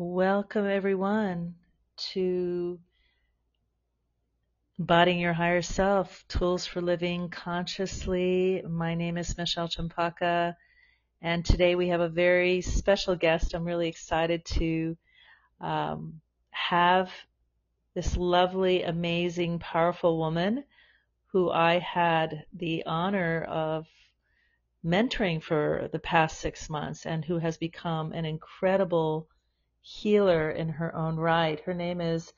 Welcome, everyone, to Embodying Your Higher Self Tools for Living Consciously. My name is Michelle Champaka, and today we have a very special guest. I'm really excited to um, have this lovely, amazing, powerful woman who I had the honor of mentoring for the past six months and who has become an incredible healer in her own right. Her name is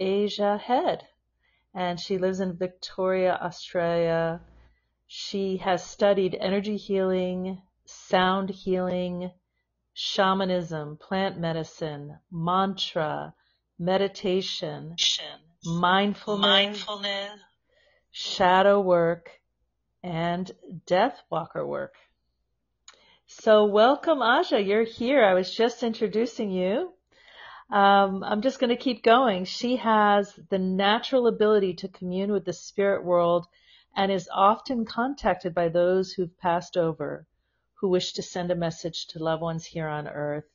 Asia Head, and she lives in Victoria, Australia. She has studied energy healing, sound healing, shamanism, plant medicine, mantra, meditation, mindfulness, mindfulness, shadow work, and death walker work. So welcome, Aja. You're here. I was just introducing you. Um, I'm just going to keep going. She has the natural ability to commune with the spirit world and is often contacted by those who've passed over, who wish to send a message to loved ones here on earth.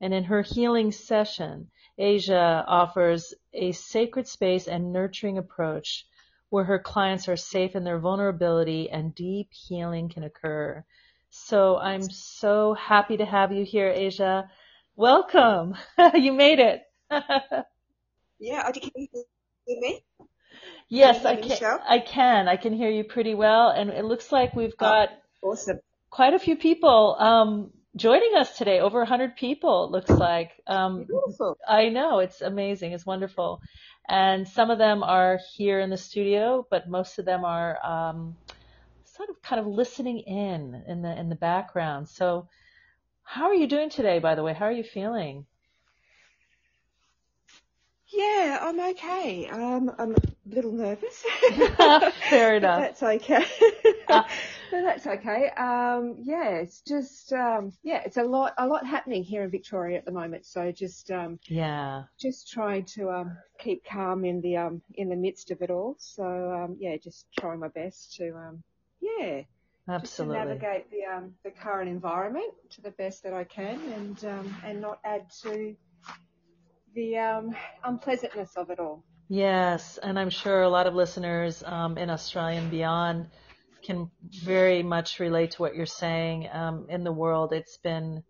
And in her healing session, Asia offers a sacred space and nurturing approach where her clients are safe in their vulnerability and deep healing can occur. So I'm so happy to have you here, Asia. Welcome. you made it. yeah, I can you hear me? Yes, I can. I can. I can hear you pretty well, and it looks like we've oh, got oh, awesome. quite a few people um, joining us today. Over 100 people. It looks like. Um, Beautiful. I know it's amazing. It's wonderful, and some of them are here in the studio, but most of them are. Um, sort of kind of listening in in the in the background. So, how are you doing today? By the way, how are you feeling? Yeah, I'm okay. Um, I'm a little nervous. Fair enough. that's okay. but that's okay. Um, yeah, it's just um, yeah, it's a lot a lot happening here in Victoria at the moment. So just um, yeah, just trying to um, keep calm in the um, in the midst of it all. So um, yeah, just trying my best to um, yeah, absolutely to navigate the um, the current environment to the best that I can, and um, and not add to the um, unpleasantness of it all. Yes, and I'm sure a lot of listeners um, in Australia and beyond can very much relate to what you're saying. Um, in the world, it's been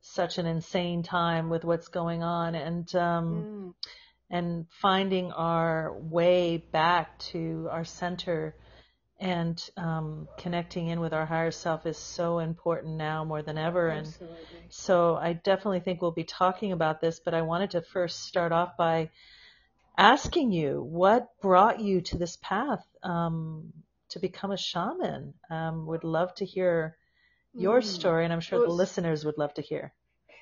such an insane time with what's going on, and um, mm. and finding our way back to our center and um, connecting in with our higher self is so important now more than ever. Absolutely. And so I definitely think we'll be talking about this, but I wanted to first start off by asking you what brought you to this path um, to become a shaman. Um, would love to hear your mm. story, and I'm sure well, the listeners would love to hear.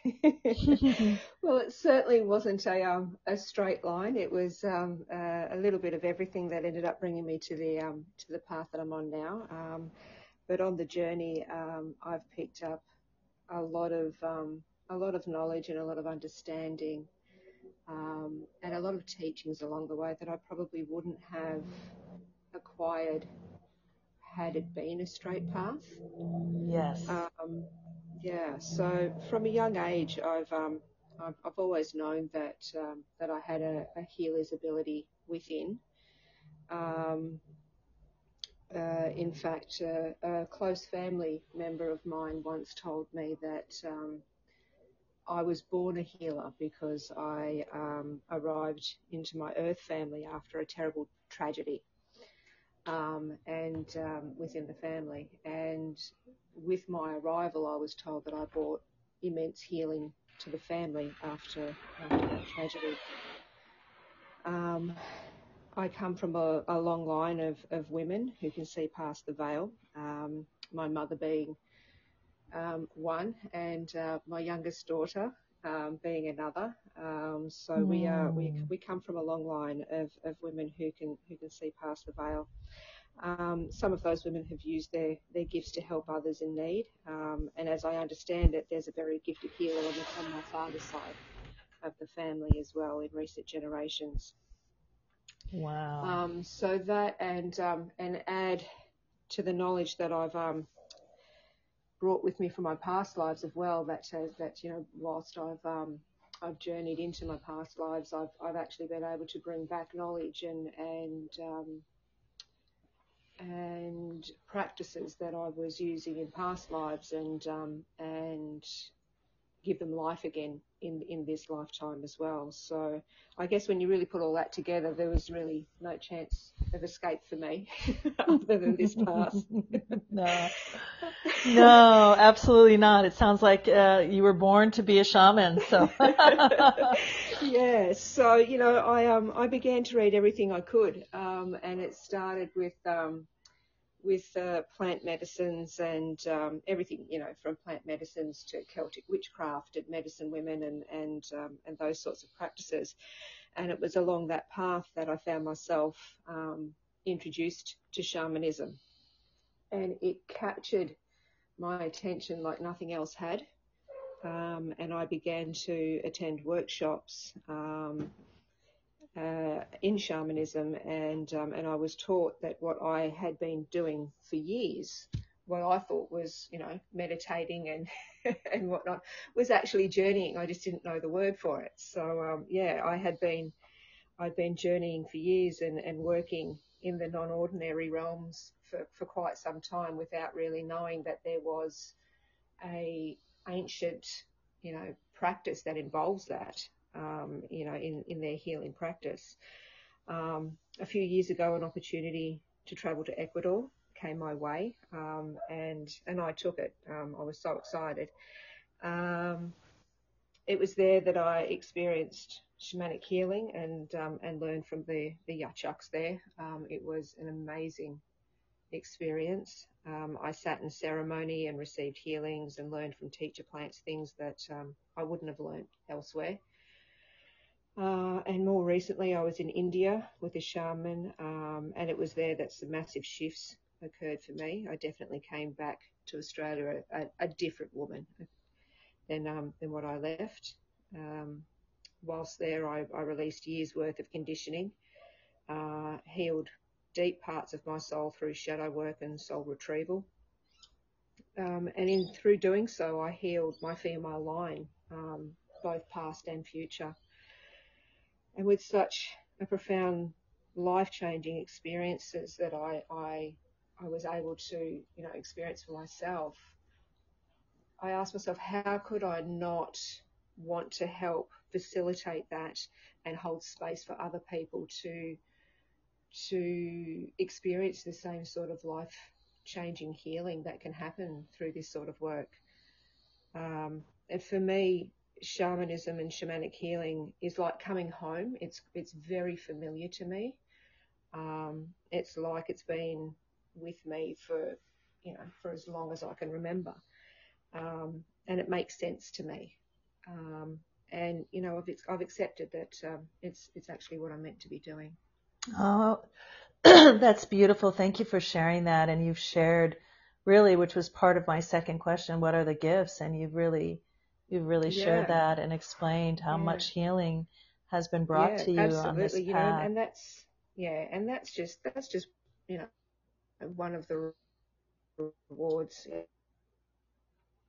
well, it certainly wasn't a um, a straight line. It was um, uh, a little bit of everything that ended up bringing me to the um, to the path that I'm on now. Um, but on the journey, um, I've picked up a lot of um, a lot of knowledge and a lot of understanding, and a lot of teachings along the way that I probably wouldn't have acquired had it been a straight path. Yes. Um, yeah. So from a young age, I've um, I've, I've, always known that um, that I had a, a healer's ability within. Um, uh, in fact, uh, a close family member of mine once told me that um, I was born a healer because I um, arrived into my earth family after a terrible tragedy um, and um, within the family. And with my arrival, I was told that I brought immense healing to the family after, after that tragedy. Um, I come from a, a long line of, of, women who can see past the veil. Um, my mother being um, one, and uh, my youngest daughter um, being another. Um, so mm. we are we, we come from a long line of, of women who can who can see past the veil. Um, some of those women have used their, their gifts to help others in need. Um, and as I understand it, there's a very gifted healer on, the, on my father's side of the family as well in recent generations. Wow. Um, so that and um, and add to the knowledge that I've um, brought with me from my past lives as well. That uh, that you know, whilst I've um, I've journeyed into my past lives, I've I've actually been able to bring back knowledge and and um, and practices that I was using in past lives and um, and give them life again in in this lifetime as well. So I guess when you really put all that together, there was really no chance of escape for me other than this path. no, no, absolutely not. It sounds like uh, you were born to be a shaman. So yes, so you know, I um I began to read everything I could, um, and it started with um with uh, plant medicines and um, everything, you know, from plant medicines to Celtic witchcraft and medicine women and and um, and those sorts of practices. And it was along that path that I found myself um, introduced to shamanism, and it captured my attention like nothing else had. Um, and I began to attend workshops um, uh, in shamanism, and um, and I was taught that what I had been doing for years, what I thought was you know meditating and and whatnot, was actually journeying. I just didn't know the word for it. So um, yeah, I had been I'd been journeying for years and, and working in the non-ordinary realms for, for quite some time without really knowing that there was a ancient you know practice that involves that um, you know, in, in their healing practice. Um, a few years ago, an opportunity to travel to Ecuador came my way, um, and and I took it. Um, I was so excited. Um, it was there that I experienced shamanic healing and um, and learned from the the yachaks there. it was an amazing experience. Um, I sat in ceremony and received healings and learned from teacher plants things that um, I wouldn't have learned elsewhere. Uh, and more recently, I was in India with a shaman, um, and it was there that some massive shifts occurred for me. I definitely came back to Australia a, a different woman than um, than what I left. Um, whilst there, I, I, released years worth of conditioning, uh, healed deep parts of my soul through shadow work and soul retrieval. Um, and in through doing so, I healed my female line, um, both past and future and with such a profound life-changing experiences that I, I, I was able to, you know, experience for myself, I asked myself, how could I not want to help facilitate that and hold space for other people to, to experience the same sort of life changing healing that can happen through this sort of work. Um, and for me, shamanism and shamanic healing is like coming home. It's it's very familiar to me. Um, it's like it's been with me for you know for as long as I can remember, um, and it makes sense to me. Um, and you know I've I've accepted that um, it's it's actually what I'm meant to be doing. Oh, that's beautiful. Thank you for sharing that. And you've shared really, which was part of my second question, what are the gifts? And you've really You've really yeah. shared that and explained how yeah. much healing has been brought yeah, to you absolutely. on this path. You know, and that's yeah, and that's just that's just you know one of the rewards.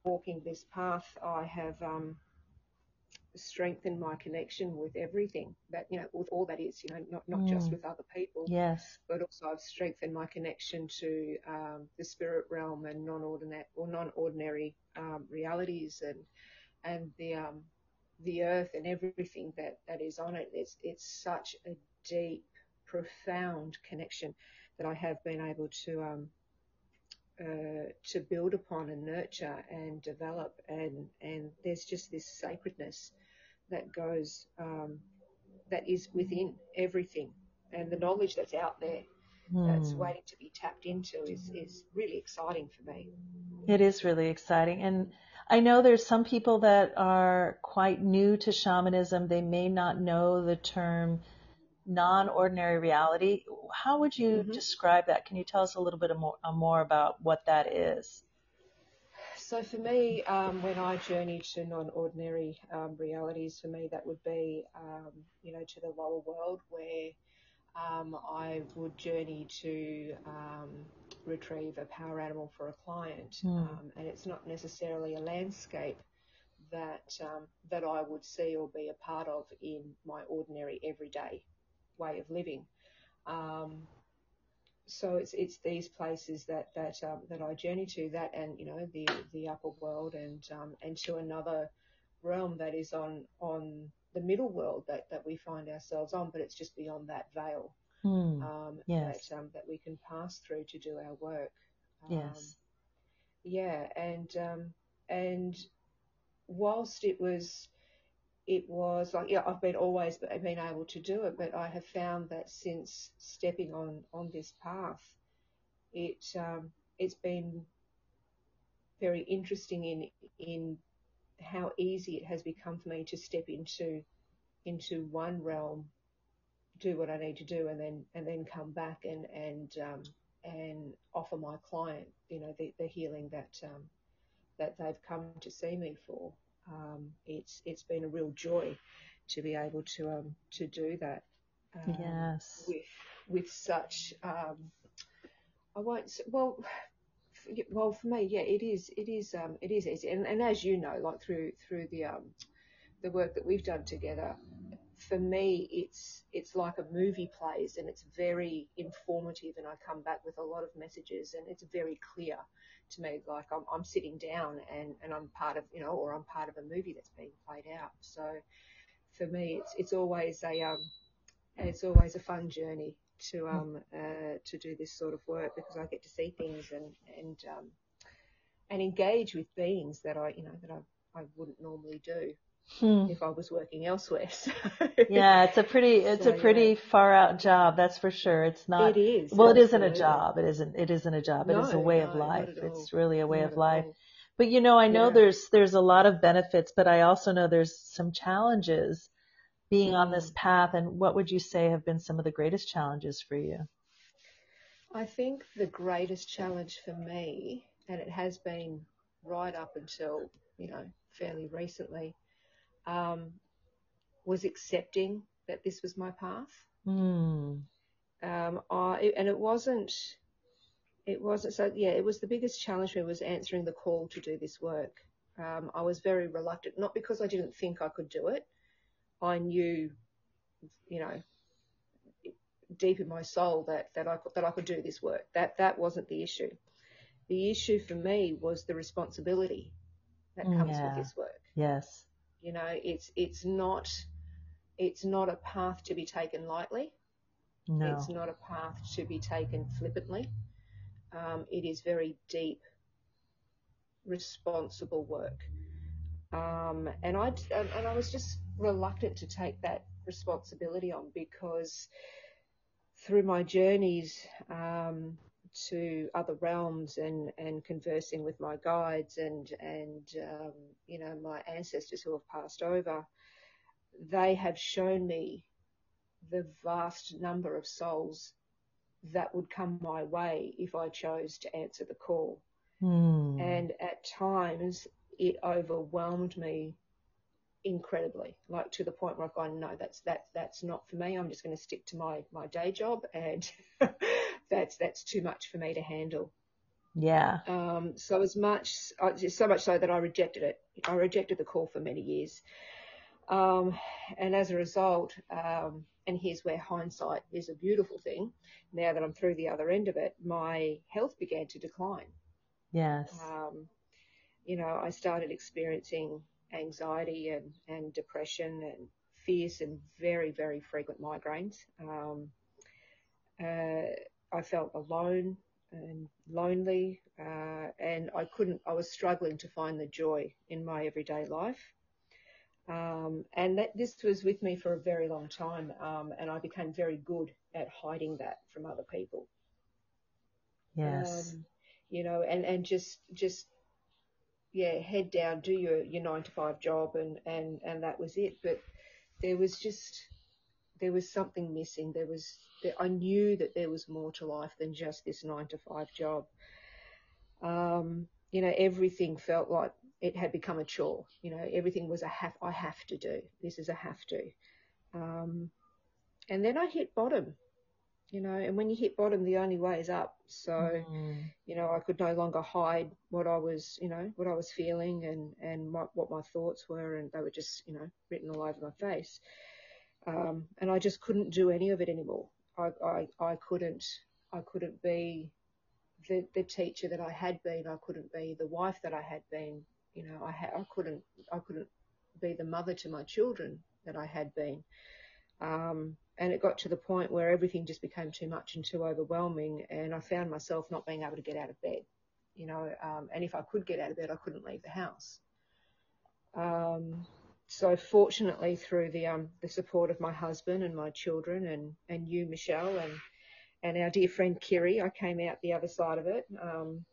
Walking this path, I have um, strengthened my connection with everything that you know with all that is you know not not mm. just with other people yes but also I've strengthened my connection to um, the spirit realm and non-ordinary or non-ordinary um, realities and and the um, the earth and everything that, that is on it. It's it's such a deep, profound connection that I have been able to um, uh, to build upon and nurture and develop, and and there's just this sacredness that goes um, that is within everything, and the knowledge that's out there that's hmm. waiting to be tapped into is is really exciting for me. It is really exciting, and I know there's some people that are quite new to shamanism. They may not know the term non-ordinary reality. How would you mm-hmm. describe that? Can you tell us a little bit more, uh, more about what that is? So for me, um, when I journey to non-ordinary um, realities, for me that would be, um, you know, to the lower world where um, I would journey to um, retrieve a power animal for a client, mm. um, and it's not necessarily a landscape that um, that I would see or be a part of in my ordinary everyday way of living. Um, so it's it's these places that that um, that I journey to that and you know the the upper world and um, and to another realm that is on on the middle world that, that we find ourselves on, but it's just beyond that veil mm. um, yes. that um, that we can pass through to do our work. yes. Yeah, and um, and whilst it was it was like yeah I've been always been able to do it, but I have found that since stepping on on this path, it um, it's been very interesting in in how easy it has become for me to step into into one realm, do what I need to do, and then and then come back and and um, and offer my client, you know, the, the healing that um, that they've come to see me for. Um, it's it's been a real joy to be able to um, to do that. Um, yes. With with such um, I won't well well for me yeah it is it is um, it is easy and, and as you know like through through the um, the work that we've done together for me, it's it's like a movie plays, and it's very informative, and I come back with a lot of messages, and it's very clear to me, like I'm, I'm sitting down and, and I'm part of, you know, or I'm part of a movie that's being played out. So for me, it's it's always a um, it's always a fun journey to um uh, to do this sort of work because I get to see things and and um, and engage with beings that I you know that I I wouldn't normally do hmm. if I was working elsewhere. So. Yeah, it's a pretty it's so, a pretty yeah. far out job, that's for sure. It's not. It is. Well, it isn't a job. It isn't. It isn't a job. No, it is a way no, of life. It's really a way not of life. But you know, I know yeah. there's there's a lot of benefits, but I also know there's some challenges being mm. on this mm. path. And what would you say have been some of the greatest challenges for you? I think the greatest challenge for me, and it has been right up until you know fairly recently, um, was accepting that this was my path. Mm. Um, I, and it wasn't, it wasn't so. Yeah, it was the biggest challenge for me was answering the call to do this work. Um, I was very reluctant, not because I didn't think I could do it. I knew, you know, deep in my soul that that I that I could do this work. That that wasn't the issue. The issue for me was the responsibility that comes yeah. with this work. Yes. You know, it's it's not it's not a path to be taken lightly. No. It's not a path to be taken flippantly. Um, it is very deep, responsible work. Um, and I and I was just reluctant to take that responsibility on because through my journeys um, to other realms and, and conversing with my guides and and um, you know my ancestors who have passed over, they have shown me the vast number of souls that would come my way if I chose to answer the call. Mm. And at times it overwhelmed me incredibly, like to the point where I've gone, no, that's that that's not for me. I'm just going to stick to my my day job, and that's that's too much for me to handle. Yeah. Um, so as much, so much so that I rejected it. I rejected the call for many years, um, and as a result, um, and here's where hindsight is a beautiful thing. Now that I'm through the other end of it, my health began to decline. Yes. Um, you know, I started experiencing anxiety and, and depression and fierce and very, very frequent migraines. Um, uh, I felt alone and lonely, uh, and I couldn't, I was struggling to find the joy in my everyday life. Um, and that this was with me for a very long time, um, and I became very good at hiding that from other people. Yes. Um, you know, and, and just just yeah, head down, do your, your nine to five job and, and, and that was it. But there was just, there was something missing. There was, I knew that there was more to life than just this nine to five job. Um, you know, everything felt like it had become a chore. You know, everything was a have, I have to do. This is a have to. Um, and then I hit bottom. You know, and when you hit bottom, the only way is up. So, Mm. you know, I could no longer hide what I was, you know, what I was feeling and, and my, what my thoughts were, and they were just, you know, written all over my face. Um, and I just couldn't do any of it anymore. I, I, I couldn't, I couldn't be the, the teacher that I had been. I couldn't be the wife that I had been. You know, I had, I couldn't, I couldn't be the mother to my children that I had been. Um, and it got to the point where everything just became too much and too overwhelming, and I found myself not being able to get out of bed. You know, um, and if I could get out of bed, I couldn't leave the house. Um, so fortunately, through the um, the support of my husband and my children, and and you, Michelle, and and our dear friend Kiri, I came out the other side of it, um,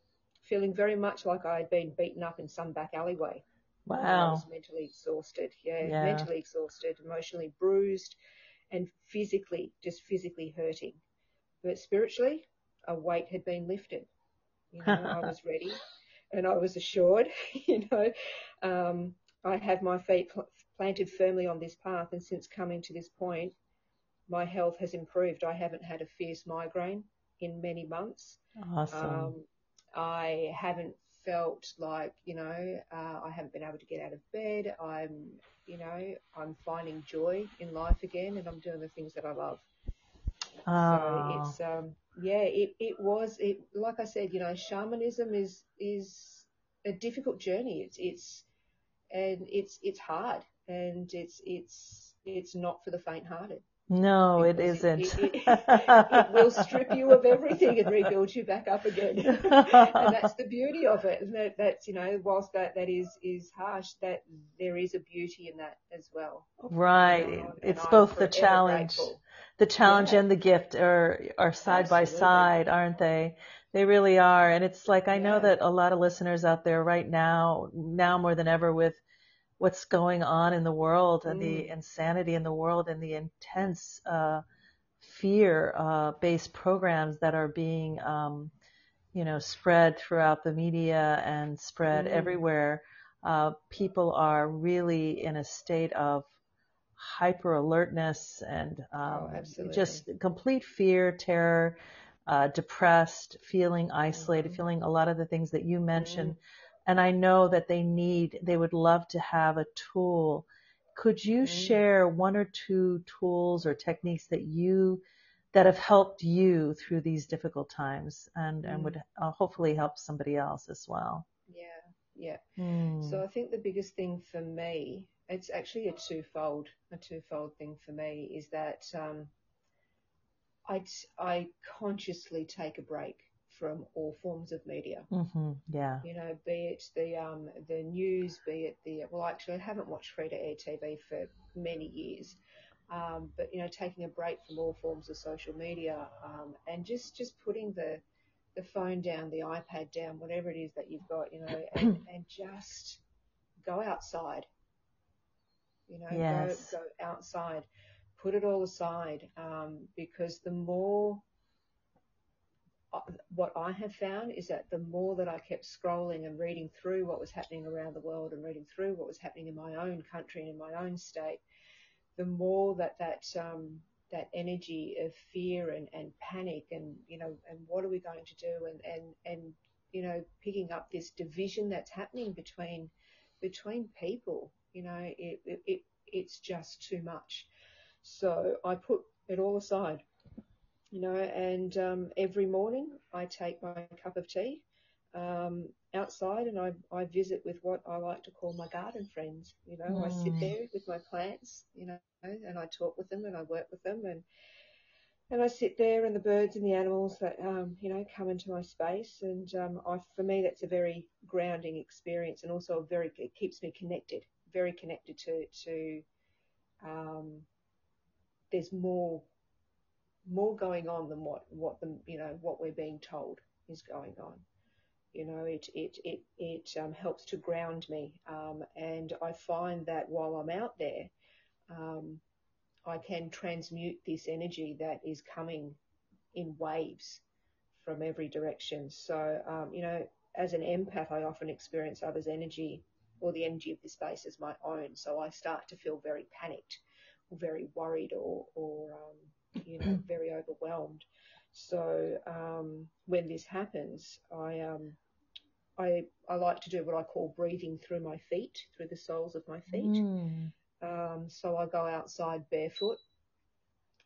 feeling very much like I had been beaten up in some back alleyway. Wow. I was mentally exhausted, yeah, Yeah. mentally exhausted, emotionally bruised, and physically, just physically hurting. But spiritually, a weight had been lifted. You know, I was ready and I was assured, you know, um, I have my feet pl- planted firmly on this path. And since coming to this point, my health has improved. I haven't had a fierce migraine in many months. Awesome. Um, I haven't felt like, you know, uh, I haven't been able to get out of bed. I'm, you know, I'm finding joy in life again and I'm doing the things that I love. So Oh, it's, um, yeah, it, it was, it, like I said, you know, shamanism is, is a difficult journey. It's, it's, and it's, it's hard and it's, it's, it's not for the faint hearted no, it, isn't. it, it, it will strip you of everything and rebuild you back up again. and that's the beauty of it. And that, that's, you know, whilst that, that is, is harsh, that there is a beauty in that as well. You Right. know, It's both the challenge, grateful. the challenge Yeah, and the gift are are side by side, aren't they? They really are. And it's like I know Yeah. that a lot of listeners out there right now, now more than ever with what's going on in the world and the Mm, insanity in the world and the intense uh, fear uh, based programs that are being um, you know spread throughout the media and spread mm, everywhere uh, people are really in a state of hyper alertness and oh, um, absolutely. just complete fear terror uh, depressed feeling isolated hmm feeling a lot of the things that you mm, mentioned and I know that they need, they would love to have a tool. Could you mm. share one or two tools or techniques that you, that have helped you through these difficult times and, and Mm, would uh, hopefully help somebody else as well? yeah, yeah. Hmm. So I think the biggest thing for me, it's actually a twofold, a twofold thing for me is that um, I I consciously take a break from all forms of media. hmm Yeah. You know, be it the um, the news, be it the well, actually, I haven't watched free to air TV for many years, um, but you know, taking a break from all forms of social media um, and just just putting the the phone down, the iPad down, whatever it is that you've got, you know, and and just go outside. You know, go Yes. go outside, put it all aside, um, because the more what I have found is that the more that I kept scrolling and reading through what was happening around the world and reading through what was happening in my own country and in my own state, the more that that um, that energy of fear and, and panic and you know and what are we going to do and and and you know picking up this division that's happening between between people, you know, it, it, it it's just too much. So I put it all aside you know, and um, every morning I take my cup of tea um, outside and I, I visit with what I like to call my garden friends. You know, I sit Mm. there with my plants, you know, and I talk with them and I work with them and and I sit there and the birds and the animals that um, you know come into my space and um, I, for me that's a very grounding experience and also a very it keeps me connected, very connected to to um, there's more more going on than what what the you know what we're being told is going on. You know, it it it it um, helps to ground me, um, and I find that while I'm out there, um, I can transmute this energy that is coming in waves from every direction. So, um, you know, as an empath, I often experience others' energy or the energy of the space as my own. So I start to feel very panicked or very worried or, or um, you know, very overwhelmed. So um, when this happens, I um, I I like to do what I call breathing through my feet, through the soles of my feet. Mm. Um, so I go outside barefoot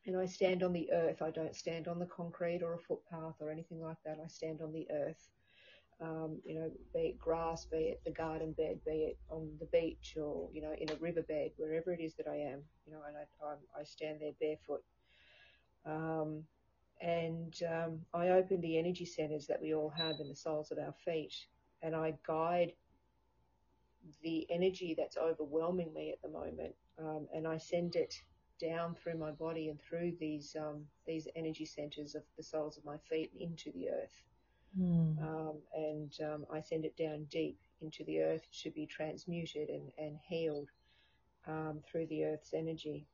and I stand on the earth. I don't stand on the concrete or a footpath or anything like that. I stand on the earth. Um, you know, be it grass, be it the garden bed, be it on the beach or, you know, in a riverbed, wherever it is that I am, you know, and I, I, I stand there barefoot. Um, and um, I open the energy centers that we all have in the soles of our feet and I guide the energy that's overwhelming me at the moment, um, and I send it down through my body and through these um, these energy centers of the soles of my feet into the earth. Mm. Um, and um, I send it down deep into the earth to be transmuted and, and healed um, through the earth's energy.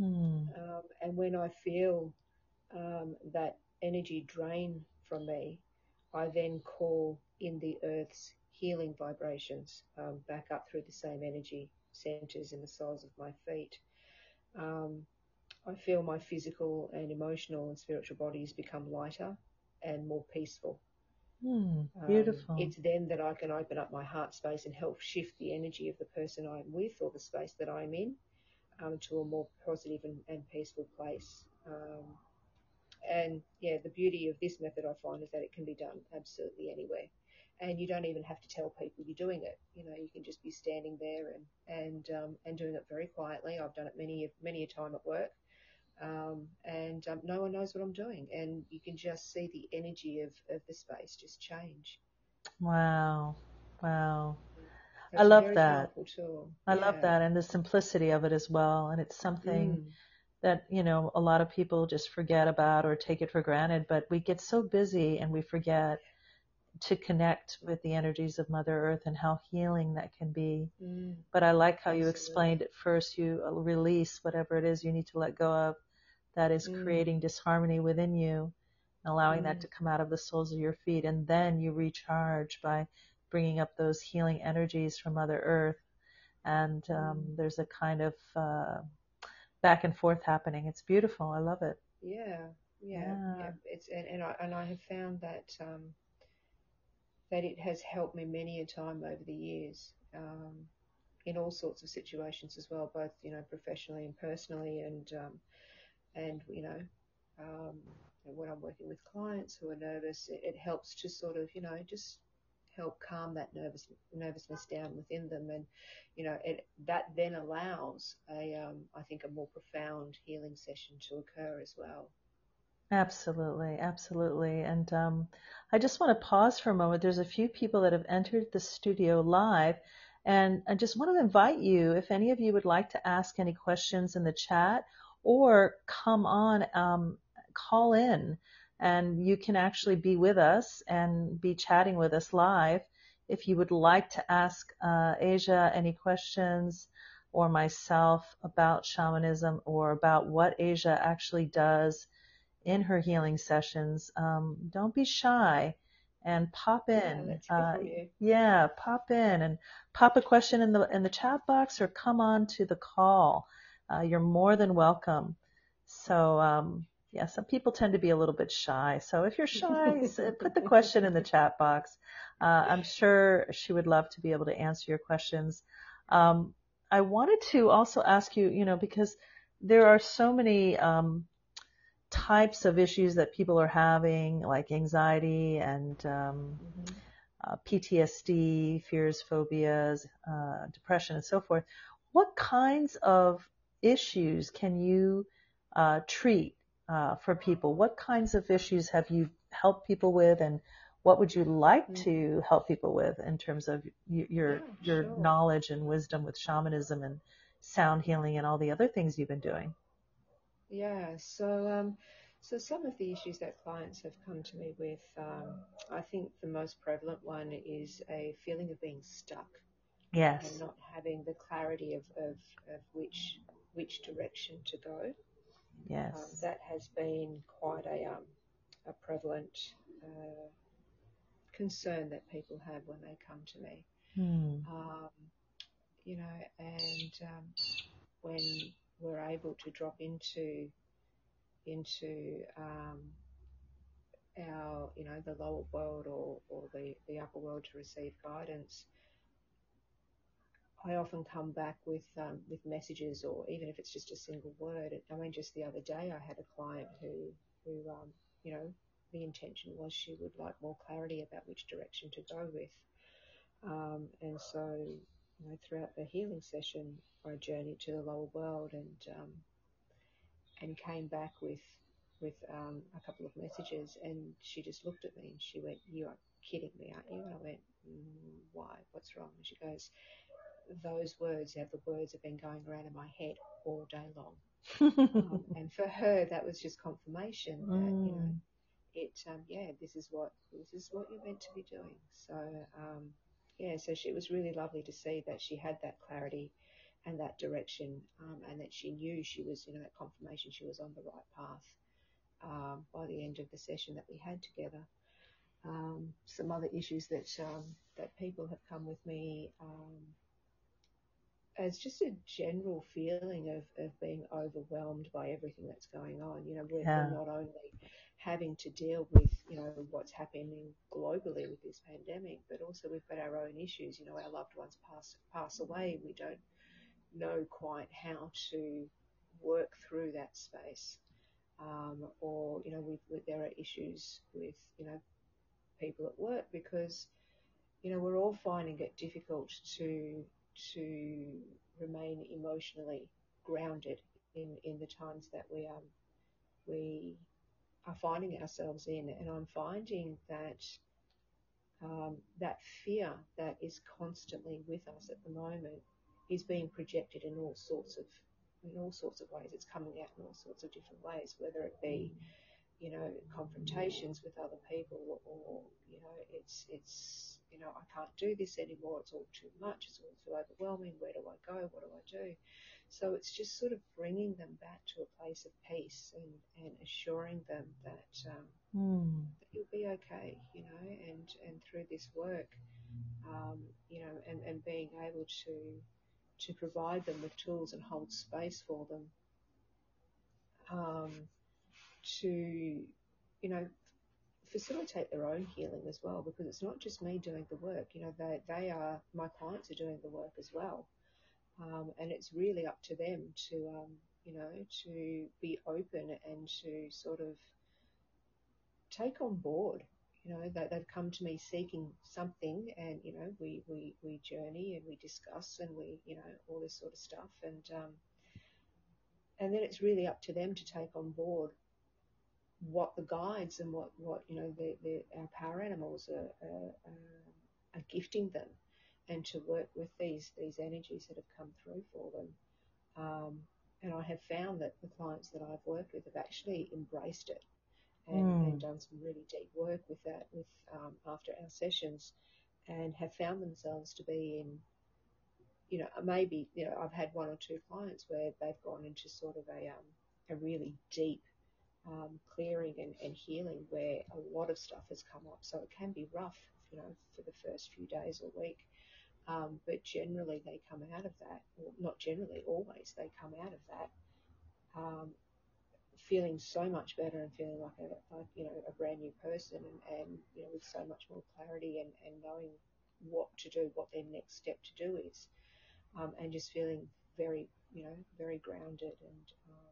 Mm. and when I feel um, that energy drain from me, I then call in the earth's healing vibrations um, back up through the same energy centers in the soles of my feet. Um, I feel my physical and emotional and spiritual bodies become lighter and more peaceful. Mm, beautiful. Um, it's then that I can open up my heart space and help shift the energy of the person I'm with or the space that I'm in um, to a more positive and, and peaceful place. Um, and yeah, the beauty of this method I find is that it can be done absolutely anywhere and you don't even have to tell people you're doing it. You know, you can just be standing there and and um, and doing it very quietly. I've done it many many a time at work, um, and um, no one knows what I'm doing, and you can just see the energy of of the space just change. Wow, wow. I love that. I yeah. love that, and the simplicity of it as well. And it's something. Mm. That you know a lot of people just forget about or take it for granted, but we get so busy and we forget to connect with the energies of Mother Earth and how healing that can be. Mm, but I like how you explained it first. You uh, release whatever it is you need to let go of that is mm. creating disharmony within you, allowing mm. that to come out of the soles of your feet. And then you recharge by bringing up those healing energies from Mother Earth. And um, mm. there's a kind of uh, back and forth happening. It's beautiful. I love it. Yeah, yeah, yeah. yeah. It's and, and I and I have found that um, that it has helped me many a time over the years um, in all sorts of situations as well, both you know professionally and personally, and um, and you know um, when I'm working with clients who are nervous, it, it, helps to sort of you know just help calm that nervous nervousness down within them, and you know it that then allows a um, I think a more profound healing session to occur as well. Absolutely, absolutely. And um, I just want to pause for a moment. There's a few people that have entered the studio live, and I just want to invite you, if any of you would like to ask any questions in the chat or come on, um, call in, and you can actually be with us and be chatting with us live. If you would like to ask uh, Asia any questions or myself about shamanism or about what Asia actually does in her healing sessions, um, don't be shy and pop in. Yeah, uh, yeah, pop in and pop a question in the in the chat box or come on to the call. Uh, you're more than welcome. So um, yeah, some people tend to be a little bit shy. So if you're shy, put the question in the chat box. Uh, I'm sure she would love to be able to answer your questions. Um, I wanted to also ask you, you know, because there are so many um, types of issues that people are having, like anxiety and um, mm-hmm. uh, PTSD, fears, phobias, uh, depression, and so forth, what kinds of issues can you uh, treat uh, for people? What kinds of issues have you helped people with, and what would you like mm-hmm. to help people with in terms of y- your your sure. knowledge and wisdom with shamanism and sound healing and all the other things you've been doing? Yeah, so um, so some of the issues that clients have come to me with, um, I think the most prevalent one is a feeling of being stuck. Yes. And not having the clarity of, of, of which which direction to go. Yes. Um, that has been quite a um, a prevalent uh, concern that people have when they come to me. Hmm. Um, you know, and um, when we're able to drop into into um, our, you know, the lower world or, or the, the upper world to receive guidance, I often come back with um, with messages, or even if it's just a single word. I mean, just the other day, I had a client who who um, you know the intention was she would like more clarity about which direction to go with, um, and so you know throughout the healing session, I journeyed to the lower world and um, and came back with with um, a couple of messages, and she just looked at me and she went, "You are kidding me, aren't you?" And I went, mm, "Why? What's wrong?" And she goes those words, yeah, the words have been going around in my head all day long. um, and for her, that was just confirmation that mm. you know, mm. it, um, yeah, this is what this is what you're meant to be doing. So, um, yeah, so she, it was really lovely to see that she had that clarity and that direction, um, and that she knew she was, you know, that confirmation she was on the right path um, by the end of the session that we had together. Um, some other issues that that people have come with me as just a general feeling of, of being overwhelmed by everything that's going on. You know, we're, yeah. not only having to deal with, you know, what's happening globally with this pandemic, but also we've got our own issues. You know, our loved ones pass pass away. We don't know quite how to work through that space. Um, or, you know, we, there are issues with, you know, people at work because, you know, we're all finding it difficult to to remain emotionally grounded in, in the times that we um, we are finding ourselves in. And I'm finding that um, that fear that is constantly with us at the moment is being projected in all sorts of in all sorts of ways. It's coming out in all sorts of different ways, whether it be you know confrontations with other people or you know it's it's you know, I can't do this anymore. It's all too much. It's all too overwhelming. Where do I go? What do I do? So it's just sort of bringing them back to a place of peace and, and assuring them that, um, mm. that you'll be okay, you know, and, and through this work, um, you know, and, and being able to to provide them with tools and hold space for them um, to, you know, facilitate their own healing as well because it's not just me doing the work. You know, they, they are, my clients are doing the work as well. Um, and it's really up to them to, um, you know, to be open and to sort of take on board. You know, that they've come to me seeking something and, you know, we, we, we journey and we discuss and we, you know, all this sort of stuff. And, um, and then it's really up to them to take on board what the guides and what, what you know the, the, our power animals are, are, are, gifting them, and to work with these these energies that have come through for them. Um, and I have found that the clients that I've worked with have actually embraced it and, mm. and done some really deep work with that with um, after our sessions, and have found themselves to be in you know, maybe, you know, I've had one or two clients where they've gone into sort of a, um, a really deep um, clearing and, and healing where a lot of stuff has come up. So it can be rough, you know, for the first few days or week. Um, but generally they come out of that, or not generally, always they come out of that um, feeling so much better and feeling like a, like, you know, a brand new person and, and, you know, with so much more clarity and, and knowing what to do, what their next step to do is, um, and just feeling very, you know, very grounded and, um,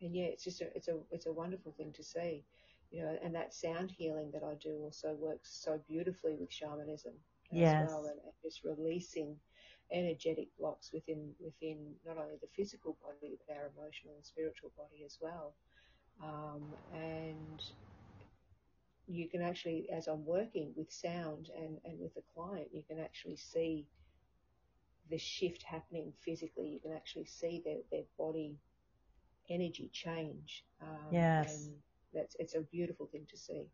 and yeah, it's just a, it's a it's a wonderful thing to see, you know. And that sound healing that I do also works so beautifully with shamanism yes. as well, and, and just releasing energetic blocks within within not only the physical body but our emotional and spiritual body as well. Um, and you can actually, as I'm working with sound and, and with the client, you can actually see the shift happening physically. You can actually see their, their body energy change. Um, yes. That's, it's a beautiful thing to see.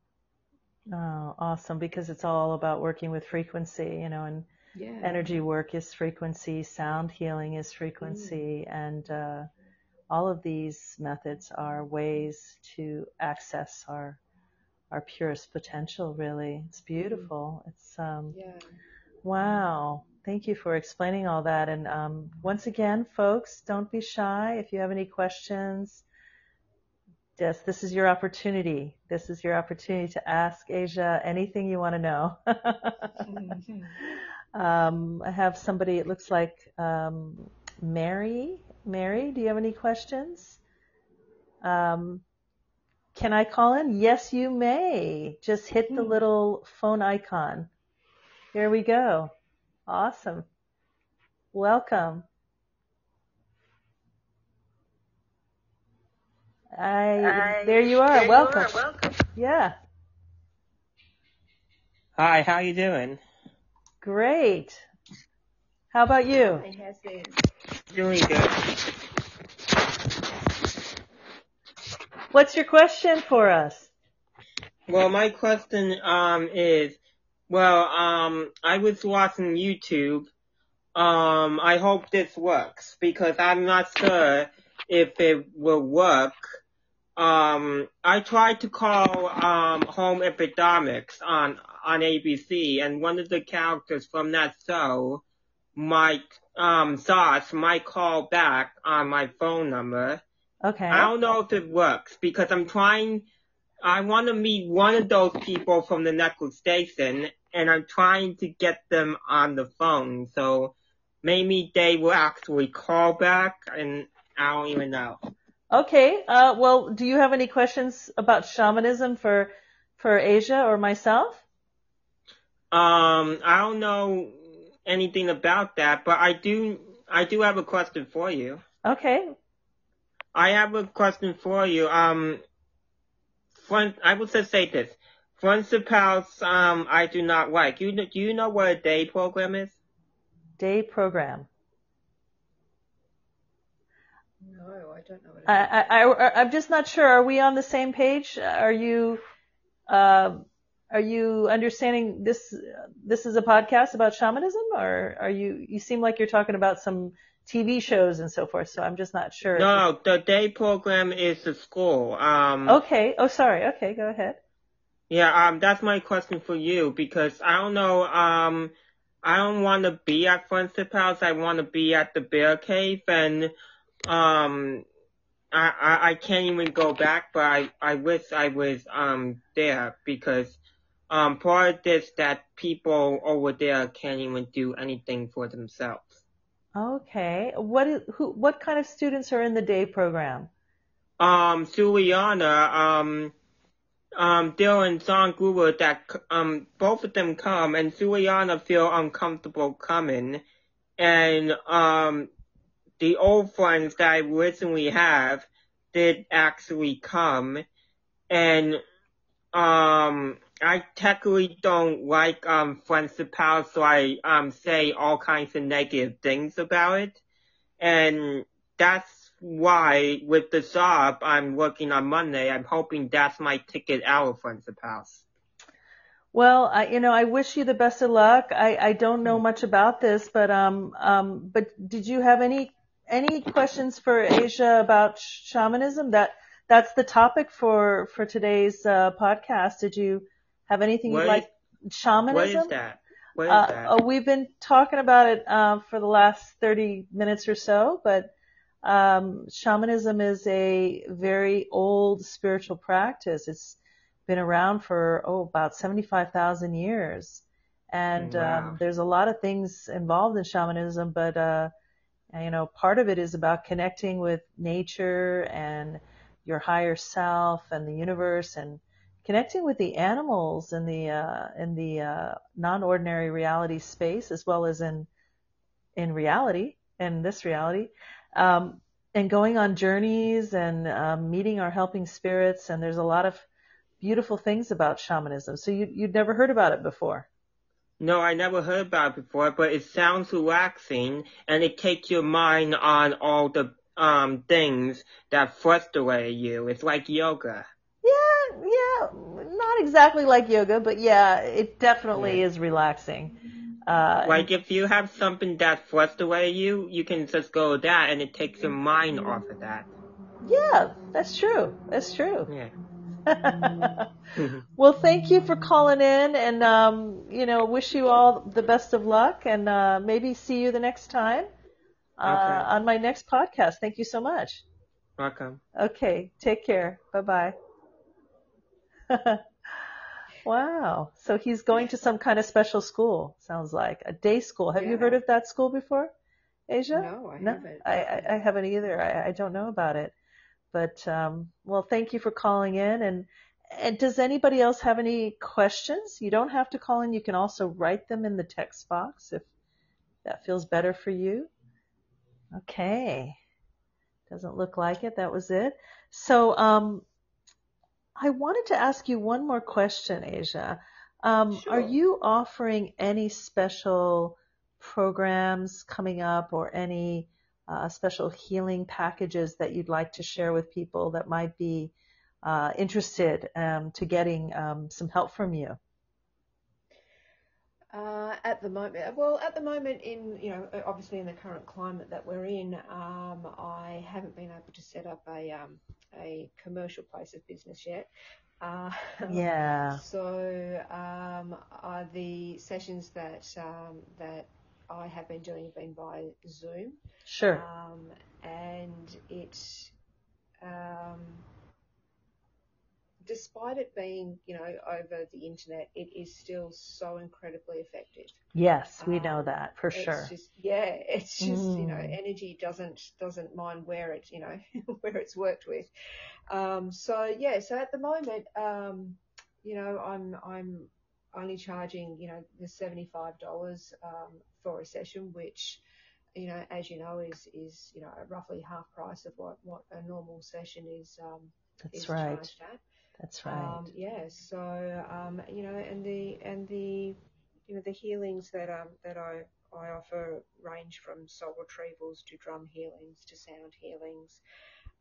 Oh, awesome. Because it's all about working with frequency, you know, and yeah. energy work is frequency, sound healing is frequency, mm. and uh, all of these methods are ways to access our our purest potential. Really, it's beautiful. Mm. It's um, yeah. wow. Thank you for explaining all that. And um, once again, folks, don't be shy. If you have any questions, Yes, this is your opportunity. This is your opportunity to ask Asia anything you want to know. um, I have somebody, it looks like um, Mary. Mary, do you have any questions? Um, can I call in? Yes, you may. Just hit the little phone icon. Here we go. Awesome. Welcome. I, there you are. There welcome. You are. Welcome. Yeah. Hi, how you doing? Great. How about you? Doing good. What's your question for us? Well, my question um is, well, um, I was watching YouTube. Um, I hope this works because I'm not sure if it will work. Um, I tried to call um Home Epidemics on on ABC, and one of the characters from that show might um Sauce might call back on my phone number. Okay. I don't know if it works because I'm trying. I want to meet one of those people from the network station, and I'm trying to get them on the phone. So maybe they will actually call back, and I don't even know. Okay. Uh, well, do you have any questions about shamanism for for Asia or myself? Um, I don't know anything about that, but I do. I do have a question for you. Okay. I have a question for you. Um, front, I would just say this. Principals, um, I do not like. You do you know what a day program is? Day program. No, I don't know what. I, I, I, I'm just not sure. Are we on the same page? Are you, uh, are you understanding this? This is a podcast about shamanism, or are you? You seem like you're talking about some TV shows and so forth. So I'm just not sure. No, the day program is the school. Um, Okay. Oh, sorry. Okay, go ahead. yeah, um, that's my question for you because I don't know, um, I don't want to be at Friendship House. I want to be at the Bear Cave and, um, I, I, I can't even go back, but I, I wish I was, um, there because, um, part of this that people over there can't even do anything for themselves. Okay. What is who? What kind of students are in the day program? um, Suliana, um, um, Dylan Gruber that, um, both of them come and Suliana feel uncomfortable coming. And, um, the old friends that I recently have did actually come. And, um, I technically don't like, um, Friendship House, so I, um, say all kinds of negative things about it. And that's why with the job I'm working on Monday, I'm hoping that's my ticket out of Friendship House. Well, I, you know, I wish you the best of luck. I, I don't know much about this, but um, um, but did you have any any questions for Asia about shamanism? That that's the topic for for today's uh, podcast. Did you have anything What you'd like? Shamanism. What is that? What is Uh, that? oh, we've been talking about it uh, for the last 30 minutes or so, but um, shamanism is a very old spiritual practice. It's been around for oh about 75,000 years, and Wow. um, there's a lot of things involved in shamanism, but uh, you know part of it is about connecting with nature and your higher self and the universe and connecting with the animals in the uh, in the uh, non-ordinary reality space as well as in in reality in this reality um, and going on journeys and um, meeting our helping spirits and there's a lot of beautiful things about shamanism so you, you'd never heard about it before No, I never heard about it before, but it sounds relaxing and it takes your mind on all the um things that frustrate you. It's like yoga. Yeah not exactly like yoga but yeah it definitely Yeah. is relaxing uh, Like if you have something that frustrates you, you can just go with that and it takes your mind off of that. yeah that's true that's true Yeah. well, thank you for calling in, and um, you know, wish you all the best of luck, and uh, maybe see you the next time uh, Okay. on my next podcast. Thank you so much. Welcome. Okay, take care. Bye bye. wow. So he's going to some kind of special school, sounds like. A day school. Have you heard of that school before, Asia? No, I haven't. I, I, I haven't either. I, I don't know about it. But um, well, thank you for calling in. And and does anybody else have any questions? You don't have to call in. You can also write them in the text box if that feels better for you. Okay. Doesn't look like it. That was it. So um, I wanted to ask you one more question, Asia. Um, Sure. Are you offering any special programs coming up or any uh, special healing packages that you'd like to share with people that might be uh, interested um, to getting um, some help from you? Uh, at the moment, well, at the moment, in you know, obviously in the current climate that we're in, um, I haven't been able to set up a um, a commercial place of business yet. Uh, Yeah. So um, uh, the sessions that um, that I have been doing have been by Zoom, Sure. um, and it, um, despite it being you know over the internet, it is still so incredibly effective. Yes, we know um, that for It's sure. just yeah, it's just you know Mm. energy doesn't doesn't mind where it you know where it's worked with. Um, so yeah, so at the moment, um, you know, I'm I'm only charging you know the seventy five dollars um, for a session, which you know as you know is is you know roughly half price of what what a normal session is um, That's is right. That's right. Um, yeah, so um, you know, and the and the you know the healings that um that I I offer range from soul retrievals to drum healings to sound healings.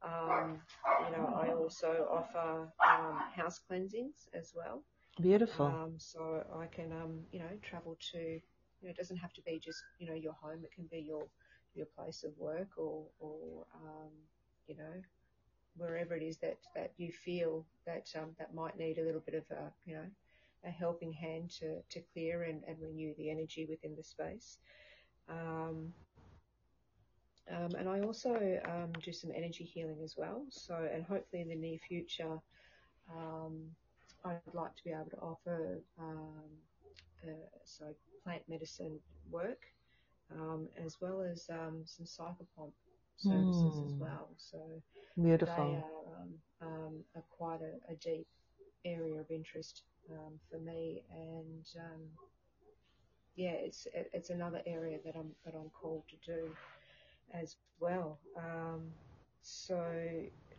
Um, you know, I also offer um, house cleansings as well. Beautiful. Um, so I can um you know travel to you know it doesn't have to be just you know your home. It can be your your place of work or or um, you know wherever it is that, that you feel that um, that might need a little bit of a you know a helping hand to, to clear and, and renew the energy within the space. Um, um, and I also um, do some energy healing as well. So and hopefully in the near future, um, I'd like to be able to offer um, uh, so plant medicine work um, as well as um, some psychopomp services as Hmm. well. So Beautiful. they are um, um, a quite a, a deep area of interest um, for me, and um, yeah, it's it, it's another area that I'm that I'm called to do as well. Um, so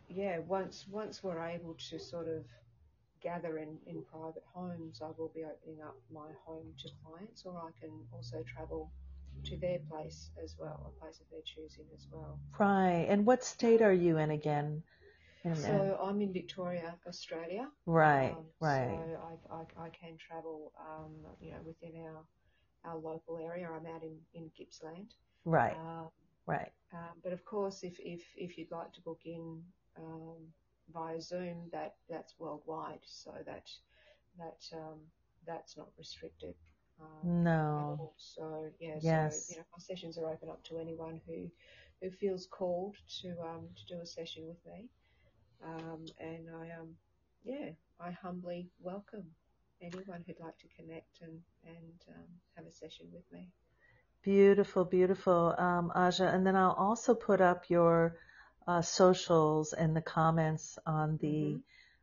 yeah, once once we're able to sort of gather in, in private homes, I will be opening up my home to clients, or I can also travel to their place as well, a place of their choosing as well. Right. And what state are you in again? In- So I'm in Victoria, Australia. right. Um, right. So I, I, I can travel, um, you know, within our our local area. I'm out in, in Gippsland. right. Uh, Right. um, but of course, if, if, if you'd like to book in um, via Zoom, that that's worldwide. So that that um, that's not restricted. Um, No. So yeah, Yes. so you know, my sessions are open up to anyone who who feels called to um, to do a session with me. Um, and I um yeah, I humbly welcome anyone who'd like to connect and and um, have a session with me. Beautiful, beautiful, um, Aja. And then I'll also put up your uh, socials and the comments on the Mhm.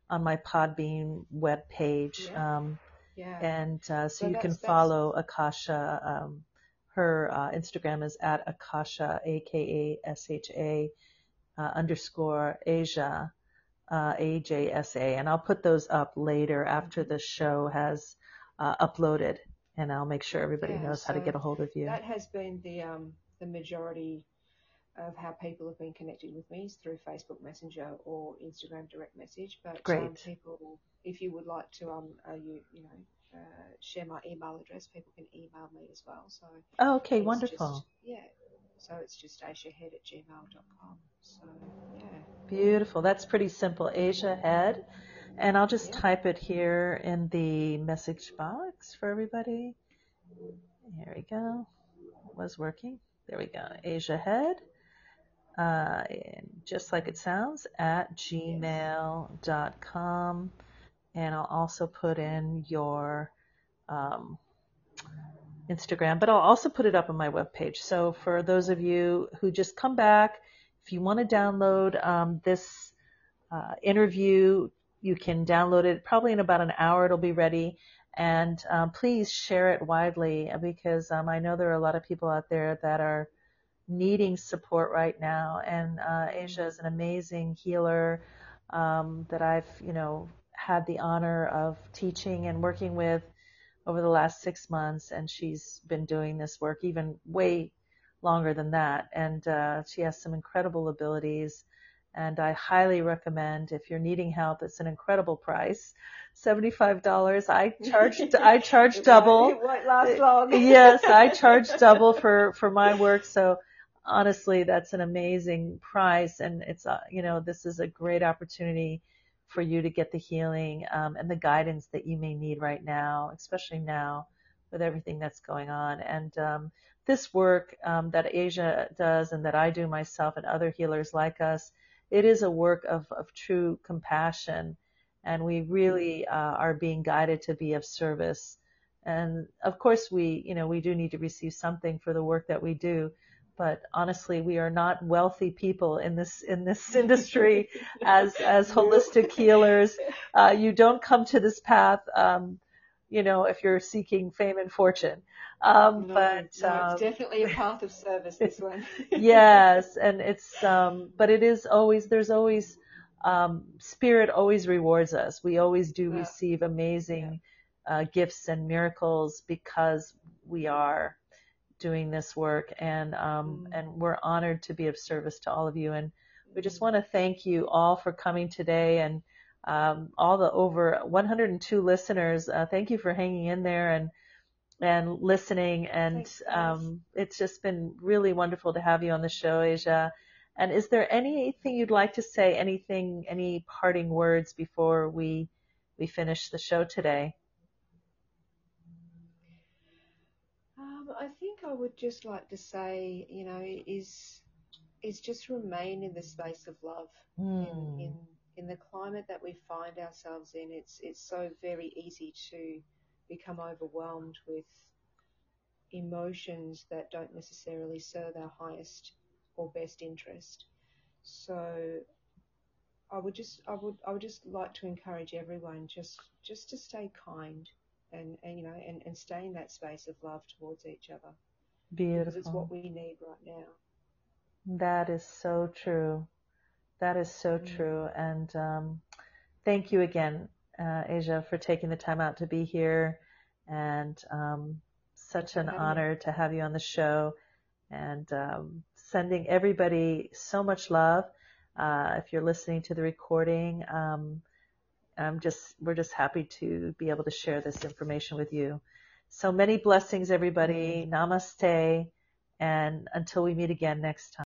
on my Podbean web page. Yeah. Um, Yeah. and uh, so, So you can follow Akasha. Um, her uh, Instagram is at Akasha, A K A S H A uh, underscore Asia, uh, A J S A, and I'll put those up later after the show has uh, uploaded, and I'll make sure everybody Yeah, knows how to get a hold of you. That has been the um, the majority of how people have been connected with me is through Facebook Messenger or Instagram direct message. But Um, people, if you would like to, um, uh, you you know, uh, share my email address, people can email me as well. So Oh, okay, wonderful. Just, yeah. So it's just asiahead at gmail.com. So yeah. Beautiful. That's pretty simple. Asia Head. And I'll just Yeah. type it here in the message box for everybody. Here we go. It was working. There we go. Asia Head. Uh, just like it sounds, at gmail.com. And I'll also put in your um, Instagram, but I'll also put it up on my webpage. So for those of you who just come back, if you want to download um, this uh, interview, you can download it probably in about an hour. It'll be ready. And um, please share it widely because um, I know there are a lot of people out there that are needing support right now. And uh, Asia is an amazing healer um, that I've, you know, had the honor of teaching and working with over the last six months. And she's been doing this work even way longer than that. And uh, she has some incredible abilities. And I highly recommend if you're needing help, it's an incredible price. $75. I charged, I charge double. It won't last long. yes, I charge double for, for my work. So honestly, that's an amazing price. And it's, uh, you know, this is a great opportunity for you to get the healing, um, and the guidance that you may need right now, especially now with everything that's going on. And, um, this work, um, that Asia does and that I do myself and other healers like us, it is a work of, of true compassion. And we really uh, are being guided to be of service. And of course, we, you know, we do need to receive something for the work that we do. But honestly, we are not wealthy people in this in this industry as as holistic healers. Uh, you don't come to this path, um, you know, if you're seeking fame and fortune. Um, No, but no, um, it's definitely a path of service, this one. yes, and it's um, but it is always there's always um, spirit always rewards us. We always do Yeah. receive amazing uh, gifts and miracles because we are doing this work, and um, Mm. and we're honored to be of service to all of you. And we just want to thank you all for coming today, and um, all the over 102 listeners. Uh, thank you for hanging in there and and listening. And um, it's just been really wonderful to have you on the show, Asia. And is there anything you'd like to say? Anything? Any parting words before we we finish the show today? Um, I would just like to say, you know, is is just remain in the space of love. In, Hmm. in in the climate that we find ourselves in, it's it's so very easy to become overwhelmed with emotions that don't necessarily serve our highest or best interest. So I would just I would I would just like to encourage everyone just just to stay kind and, and you know and, and stay in that space of love towards each other because it's what we need right now. That is so true. That is so Mm. true. And um, thank you again, uh, Asia, for taking the time out to be here. And um, such an honor to have you on the show. And um, sending everybody so much love. Uh, if you're listening to the recording, um, I'm just we're just happy to be able to share this information with you. So many blessings, everybody. Namaste. And until we meet again next time.